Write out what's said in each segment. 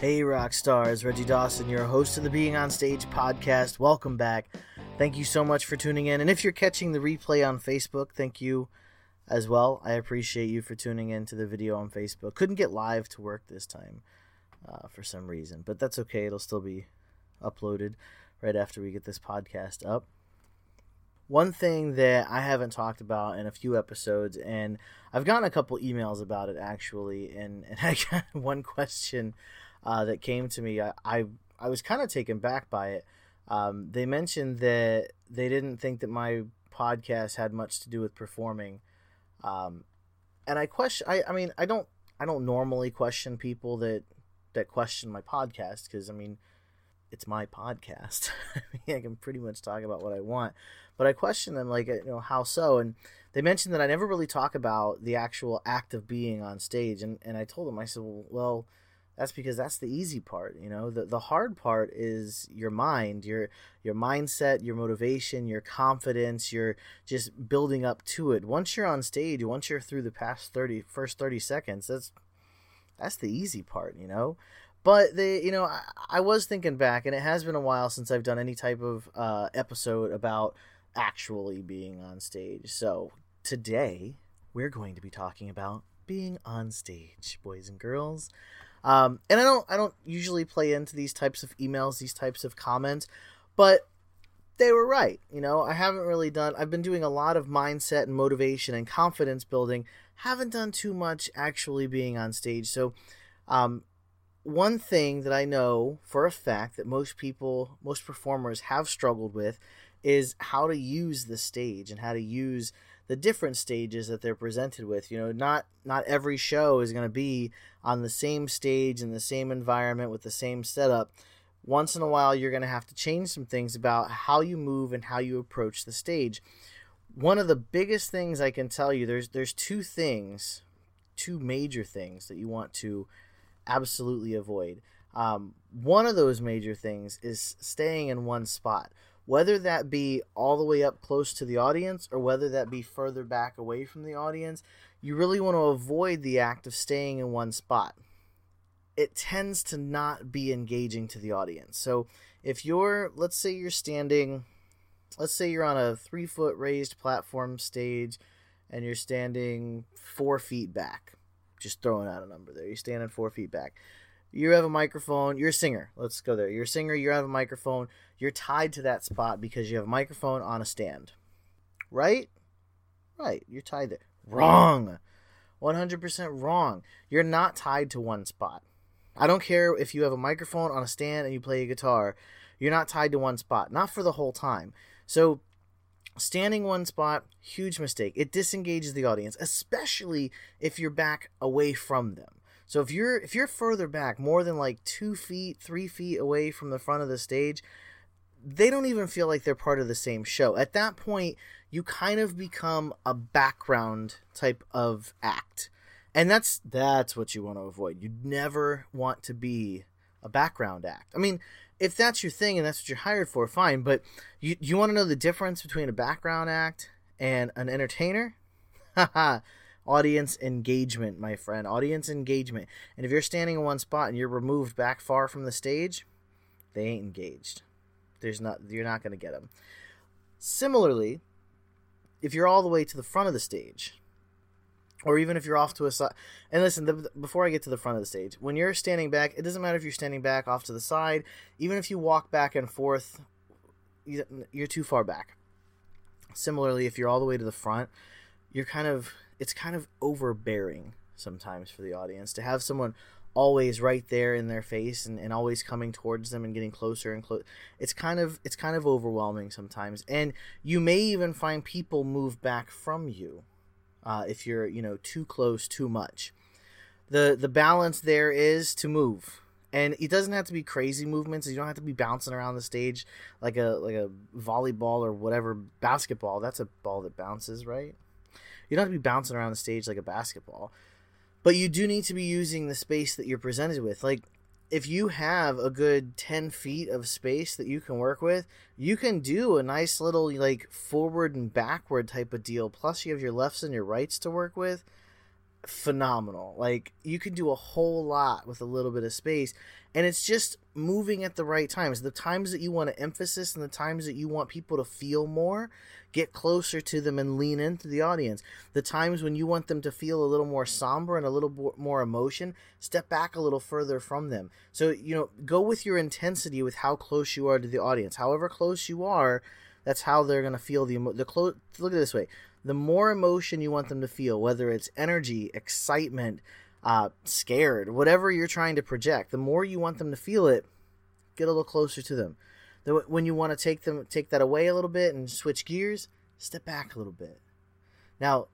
Hey, rock stars, Reggie Dawson, your host of the Being on Stage podcast. Welcome back. Thank you so much for tuning in. And if you're catching the replay on Facebook, thank you as well. I appreciate you for tuning in to the video on Facebook. Couldn't get live to work this time uh, for some reason, but that's okay. It'll still be uploaded right after we get this podcast up. One thing that I haven't talked about in a few episodes, and I've gotten a couple emails about it actually, and, and I got one question uh, that came to me. I, I, I was kind of taken back by it. Um, they mentioned that they didn't think that my podcast had much to do with performing um, and I question. I, I mean, I don't. I don't normally question people that that question my podcast because I mean, it's my podcast. I mean, I can pretty much talk about what I want, but I question them like, you know, how so? And they mentioned that I never really talk about the actual act of being on stage, and and I told them, I said, well, well that's because that's the easy part you know? The, the hard part is your mind your your mindset your motivation your confidence your just building up to it. Once you're on stage once you're through the past 30 first 30 seconds that's that's the easy part you know? But they you know I, I was thinking back and it has been a while since i've done any type of uh, episode about actually being on stage. So today we're going to be talking about being on stage boys and girls um, and I don't I don't usually play into these types of emails, these types of comments, but they were right. You know, I haven't really done I've been doing a lot of mindset and motivation and confidence building. Haven't done too much actually being on stage. So um, one thing that I know for a fact that most people, most performers have struggled with is how to use the stage and how to use the different stages that they're presented with. You know, not not every show is going to be on the same stage in the same environment with the same setup. Once in a while, you're going to have to change some things about how you move and how you approach the stage. One of the biggest things I can tell you there's there's two things, two major things that you want to absolutely avoid. Um, one of those major things is staying in one spot whether that be all the way up close to the audience or whether that be further back away from the audience, you really want to avoid the act of staying in one spot. It tends to not be engaging to the audience. So if you're, let's say you're standing, let's say you're on a three foot raised platform stage and you're standing four feet back, just throwing out a number there. You're standing four feet back you have a microphone you're a singer. Let's go there. You're a singer you have a microphone you're tied to that spot because you have a microphone on a stand. Right? Right you're tied there. Wrong. 100% wrong. You're not tied to one spot. I don't care if you have a microphone on a stand and you play a guitar you're not tied to one spot. Not for the whole time. So standing one spot huge mistake. It disengages the audience especially if you're back away from them so if you're if you're further back, more than like two feet, three feet away from the front of the stage, they don't even feel like they're part of the same show. At that point, you kind of become a background type of act. And that's that's what you want to avoid. You never want to be a background act. I mean, if that's your thing and that's what you're hired for, fine. But you you want to know the difference between a background act and an entertainer? Audience engagement, my friend. Audience engagement. And if you're standing in one spot and you're removed back far from the stage, they ain't engaged. There's not you're not going to get them. Similarly, if you're all the way to the front of the stage, or even if you're off to a side, and listen, the, before I get to the front of the stage, when you're standing back, it doesn't matter if you're standing back off to the side, even if you walk back and forth, you're too far back. Similarly, if you're all the way to the front, you're kind of it's kind of overbearing sometimes for the audience to have someone always right there in their face and, and always coming towards them and getting closer and close it's kind of it's kind of overwhelming sometimes and you may even find people move back from you uh, if you're you know too close too much the the balance there is to move and it doesn't have to be crazy movements. You don't have to be bouncing around the stage like a like a volleyball or whatever basketball. That's a ball that bounces, right? You don't have to be bouncing around the stage like a basketball, but you do need to be using the space that you're presented with. Like if you have a good 10 feet of space that you can work with, you can do a nice little like forward and backward type of deal. Plus, you have your lefts and your rights to work with. Phenomenal. Like, you can do a whole lot with a little bit of space. And it's just moving at the right times. The times that you want to emphasis and the times that you want people to feel more, get closer to them and lean into the audience. The times when you want them to feel a little more somber and a little more emotion, step back a little further from them. So, you know, go with your intensity with how close you are to the audience. However close you are, that's how they're going to feel the the close look at this way. The more emotion you want them to feel, whether it's energy, excitement, uh, scared, whatever you're trying to project, the more you want them to feel it, get a little closer to them when you want to take them take that away a little bit and switch gears, step back a little bit. Now,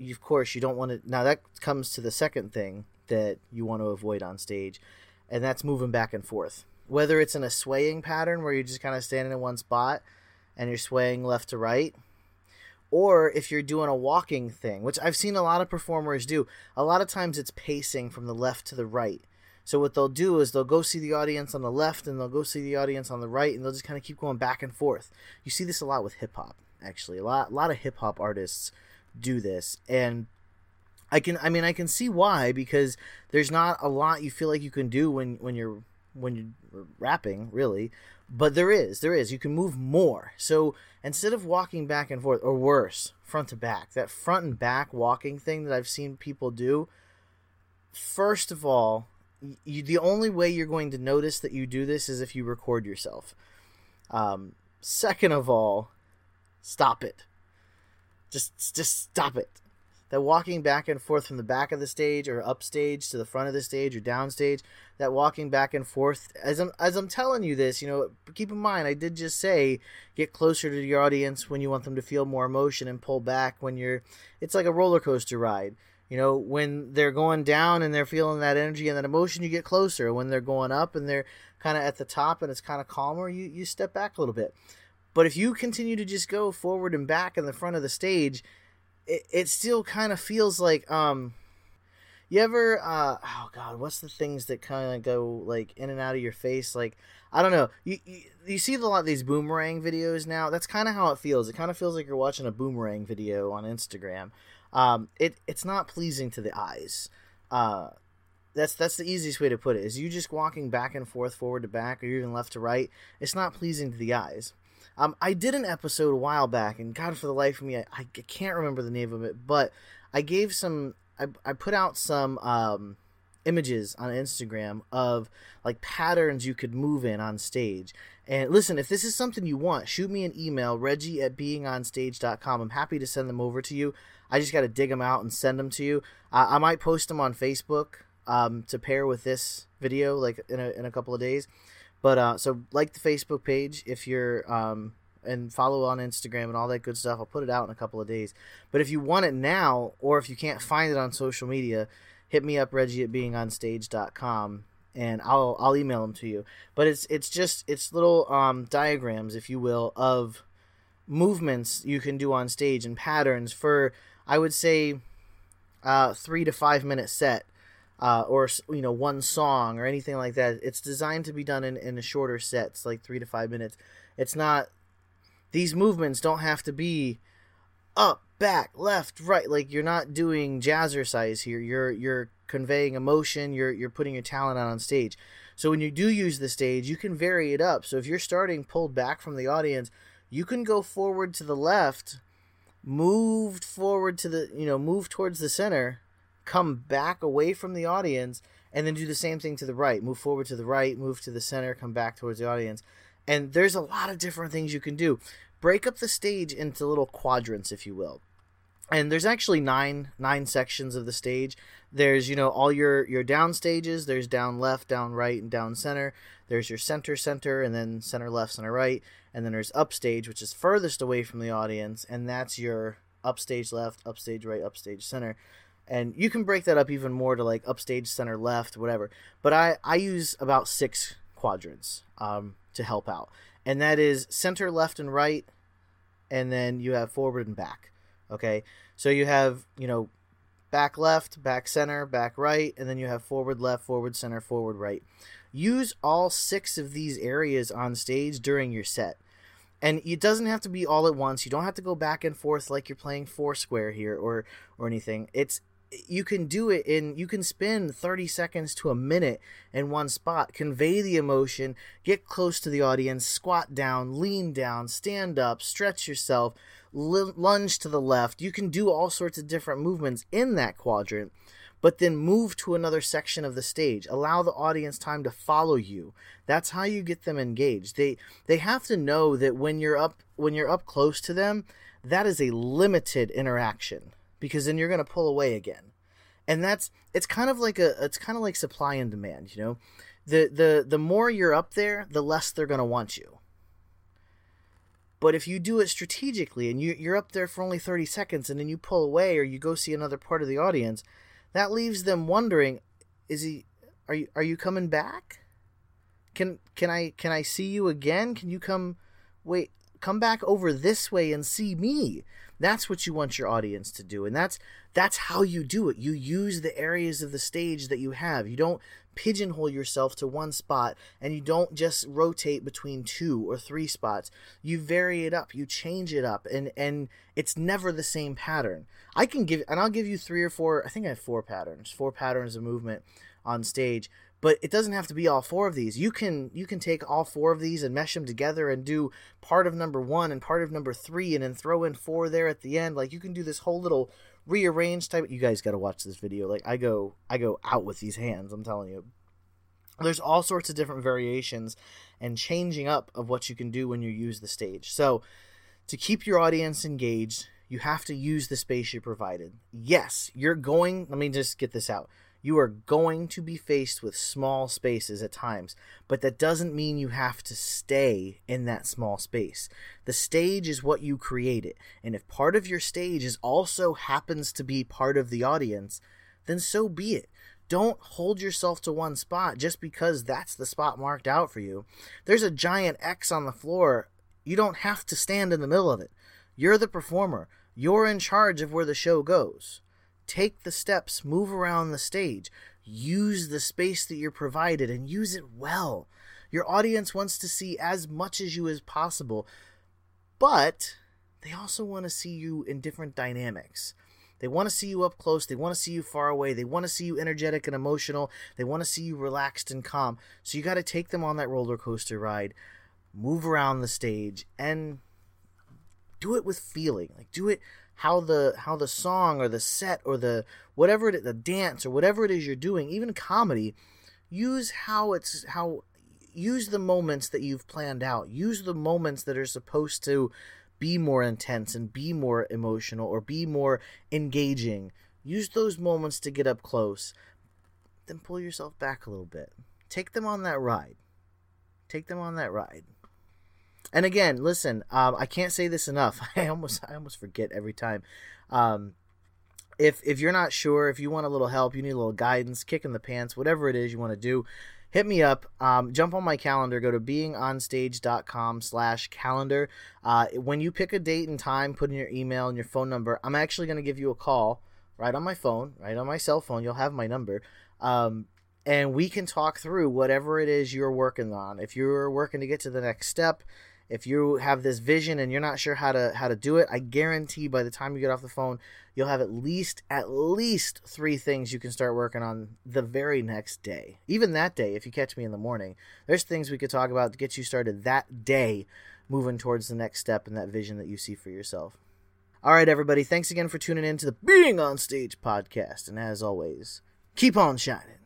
of course, you don't want to. Now that comes to the second thing that you want to avoid on stage, and that's moving back and forth. Whether it's in a swaying pattern where you're just kind of standing in one spot and you're swaying left to right, or if you're doing a walking thing, which I've seen a lot of performers do. A lot of times it's pacing from the left to the right. So what they'll do is they'll go see the audience on the left and they'll go see the audience on the right and they'll just kind of keep going back and forth. You see this a lot with hip hop actually. A lot a lot of hip hop artists do this and I can I mean I can see why because there's not a lot you feel like you can do when when you're when you're rapping really but there is there is you can move more so instead of walking back and forth or worse front to back that front and back walking thing that i've seen people do first of all you, the only way you're going to notice that you do this is if you record yourself. Um, second of all, stop it. Just just stop it. That walking back and forth from the back of the stage or upstage to the front of the stage or downstage, that walking back and forth as I'm as I'm telling you this, you know, keep in mind I did just say get closer to your audience when you want them to feel more emotion and pull back when you're it's like a roller coaster ride you know, when they're going down and they're feeling that energy and that emotion, you get closer. When they're going up and they're kind of at the top and it's kind of calmer, you, you step back a little bit. But if you continue to just go forward and back in the front of the stage, it, it still kind of feels like, um, you ever, uh, oh God, what's the things that kind of go like in and out of your face? Like, I don't know. You, you, you see a lot of these boomerang videos now. That's kind of how it feels. It kind of feels like you're watching a boomerang video on Instagram um, it it's not pleasing to the eyes. Uh, that's that's the easiest way to put it. Is you just walking back and forth, forward to back, or even left to right. It's not pleasing to the eyes. Um, I did an episode a while back, and God, for the life of me, I, I can't remember the name of it, but I gave some. I, I put out some um, images on Instagram of like patterns you could move in on stage. And listen, if this is something you want, shoot me an email, reggie at beingonstage.com. I'm happy to send them over to you. I just got to dig them out and send them to you. Uh, I might post them on Facebook um, to pair with this video, like in a, in a couple of days. But uh, so like the Facebook page if you're um, and follow on Instagram and all that good stuff. I'll put it out in a couple of days. But if you want it now, or if you can't find it on social media, hit me up Reggie at beingonstage.com and I'll I'll email them to you. But it's it's just it's little um, diagrams, if you will, of movements you can do on stage and patterns for I would say uh, three to five minute set. Uh, or you know one song or anything like that. It's designed to be done in, in shorter sets like three to five minutes. It's not these movements don't have to be up back left right. Like you're not doing jazzercise here. You're you're conveying emotion. You're you're putting your talent out on stage. So when you do use the stage you can vary it up. So if you're starting pulled back from the audience you can go forward to the left moved forward to the you know move towards the center come back away from the audience and then do the same thing to the right. Move forward to the right move to the center come back towards the audience. And there's a lot of different things you can do. Break up the stage into little quadrants if you will. And there's actually nine nine sections of the stage. There's you know all your your down stages. There's down left down right and down center. There's your center center and then center left center right. And then there's upstage, which is furthest away from the audience, and that's your upstage left, upstage right, upstage center. And you can break that up even more to like upstage, center, left, whatever. But I I use about six quadrants um, to help out, and that is center, left, and right, and then you have forward and back. Okay, so you have you know back left, back center, back right, and then you have forward left, forward center, forward right. Use all six of these areas on stage during your set. And it doesn't have to be all at once. You don't have to go back and forth like you're playing Foursquare here or or anything. It's you can do it in you can spend 30 seconds to a minute in one spot convey the emotion get close to the audience squat down lean down stand up stretch yourself lunge to the left. You can do all sorts of different movements in that quadrant but then move to another section of the stage. Allow the audience time to follow you. That's how you get them engaged. They they have to know that when you're up when you're up close to them that is a limited interaction because then you're going to pull away again. And that's it's kind of like a it's kind of like supply and demand, you know. The the the more you're up there, the less they're going to want you. But if you do it strategically and you, you're up there for only 30 seconds and then you pull away or you go see another part of the audience, that leaves them wondering, is he are you are you coming back? Can can I can I see you again? Can you come wait come back over this way and see me? That's what you want your audience to do. And that's that's how you do it. You use the areas of the stage that you have. You don't pigeonhole yourself to one spot and you don't just rotate between two or three spots. You vary it up, you change it up and and it's never the same pattern. I can give and I'll give you three or four, I think I have four patterns, four patterns of movement on stage but it doesn't have to be all four of these. You can you can take all four of these and mesh them together and do part of number one and part of number three and then throw in four there at the end. Like you can do this whole little rearrange type you guys got to watch this video. Like i go i go out with these hands i'm telling you. There's all sorts of different variations and changing up of what you can do when you use the stage. So to keep your audience engaged you have to use the space you provided. Yes you're going let me just get this out you are going to be faced with small spaces at times, but that doesn't mean you have to stay in that small space. The stage is what you created, and if part of your stage is also happens to be part of the audience, then so be it. Don't hold yourself to one spot just because that's the spot marked out for you. There's a giant X on the floor. You don't have to stand in the middle of it. You're the performer. You're in charge of where the show goes take the steps, move around the stage, use the space that you're provided, and use it well. Your audience wants to see as much as you as possible, but they also want to see you in different dynamics. They want to see you up close. They want to see you far away. They want to see you energetic and emotional. They want to see you relaxed and calm. So you got to take them on that roller coaster ride, move around the stage, and do it with feeling. Like do it how the how the song or the set or the whatever it the dance or whatever it is you're doing, even comedy, use how it's how use the moments that you've planned out. Use the moments that are supposed to be more intense and be more emotional or be more engaging. Use those moments to get up close. Then pull yourself back a little bit. Take them on that ride. Take them on that ride. And again, listen, um, I can't say this enough. I almost I almost forget every time. Um, if if you're not sure, if you want a little help, you need a little guidance, kick in the pants, whatever it is you want to do, hit me up. Um, jump on my calendar. Go to beingonstage.com slash calendar. Uh, when you pick a date and time, put in your email and your phone number. I'm actually going to give you a call right on my phone, right on my cell phone. You'll have my number. Um, and we can talk through whatever it is you're working on. If you're working to get to the next step, if you have this vision and you're not sure how to how to do it, I guarantee by the time you get off the phone, you'll have at least at least 3 things you can start working on the very next day. Even that day if you catch me in the morning, there's things we could talk about to get you started that day moving towards the next step in that vision that you see for yourself. All right everybody, thanks again for tuning in to the Being on Stage podcast and as always, keep on shining.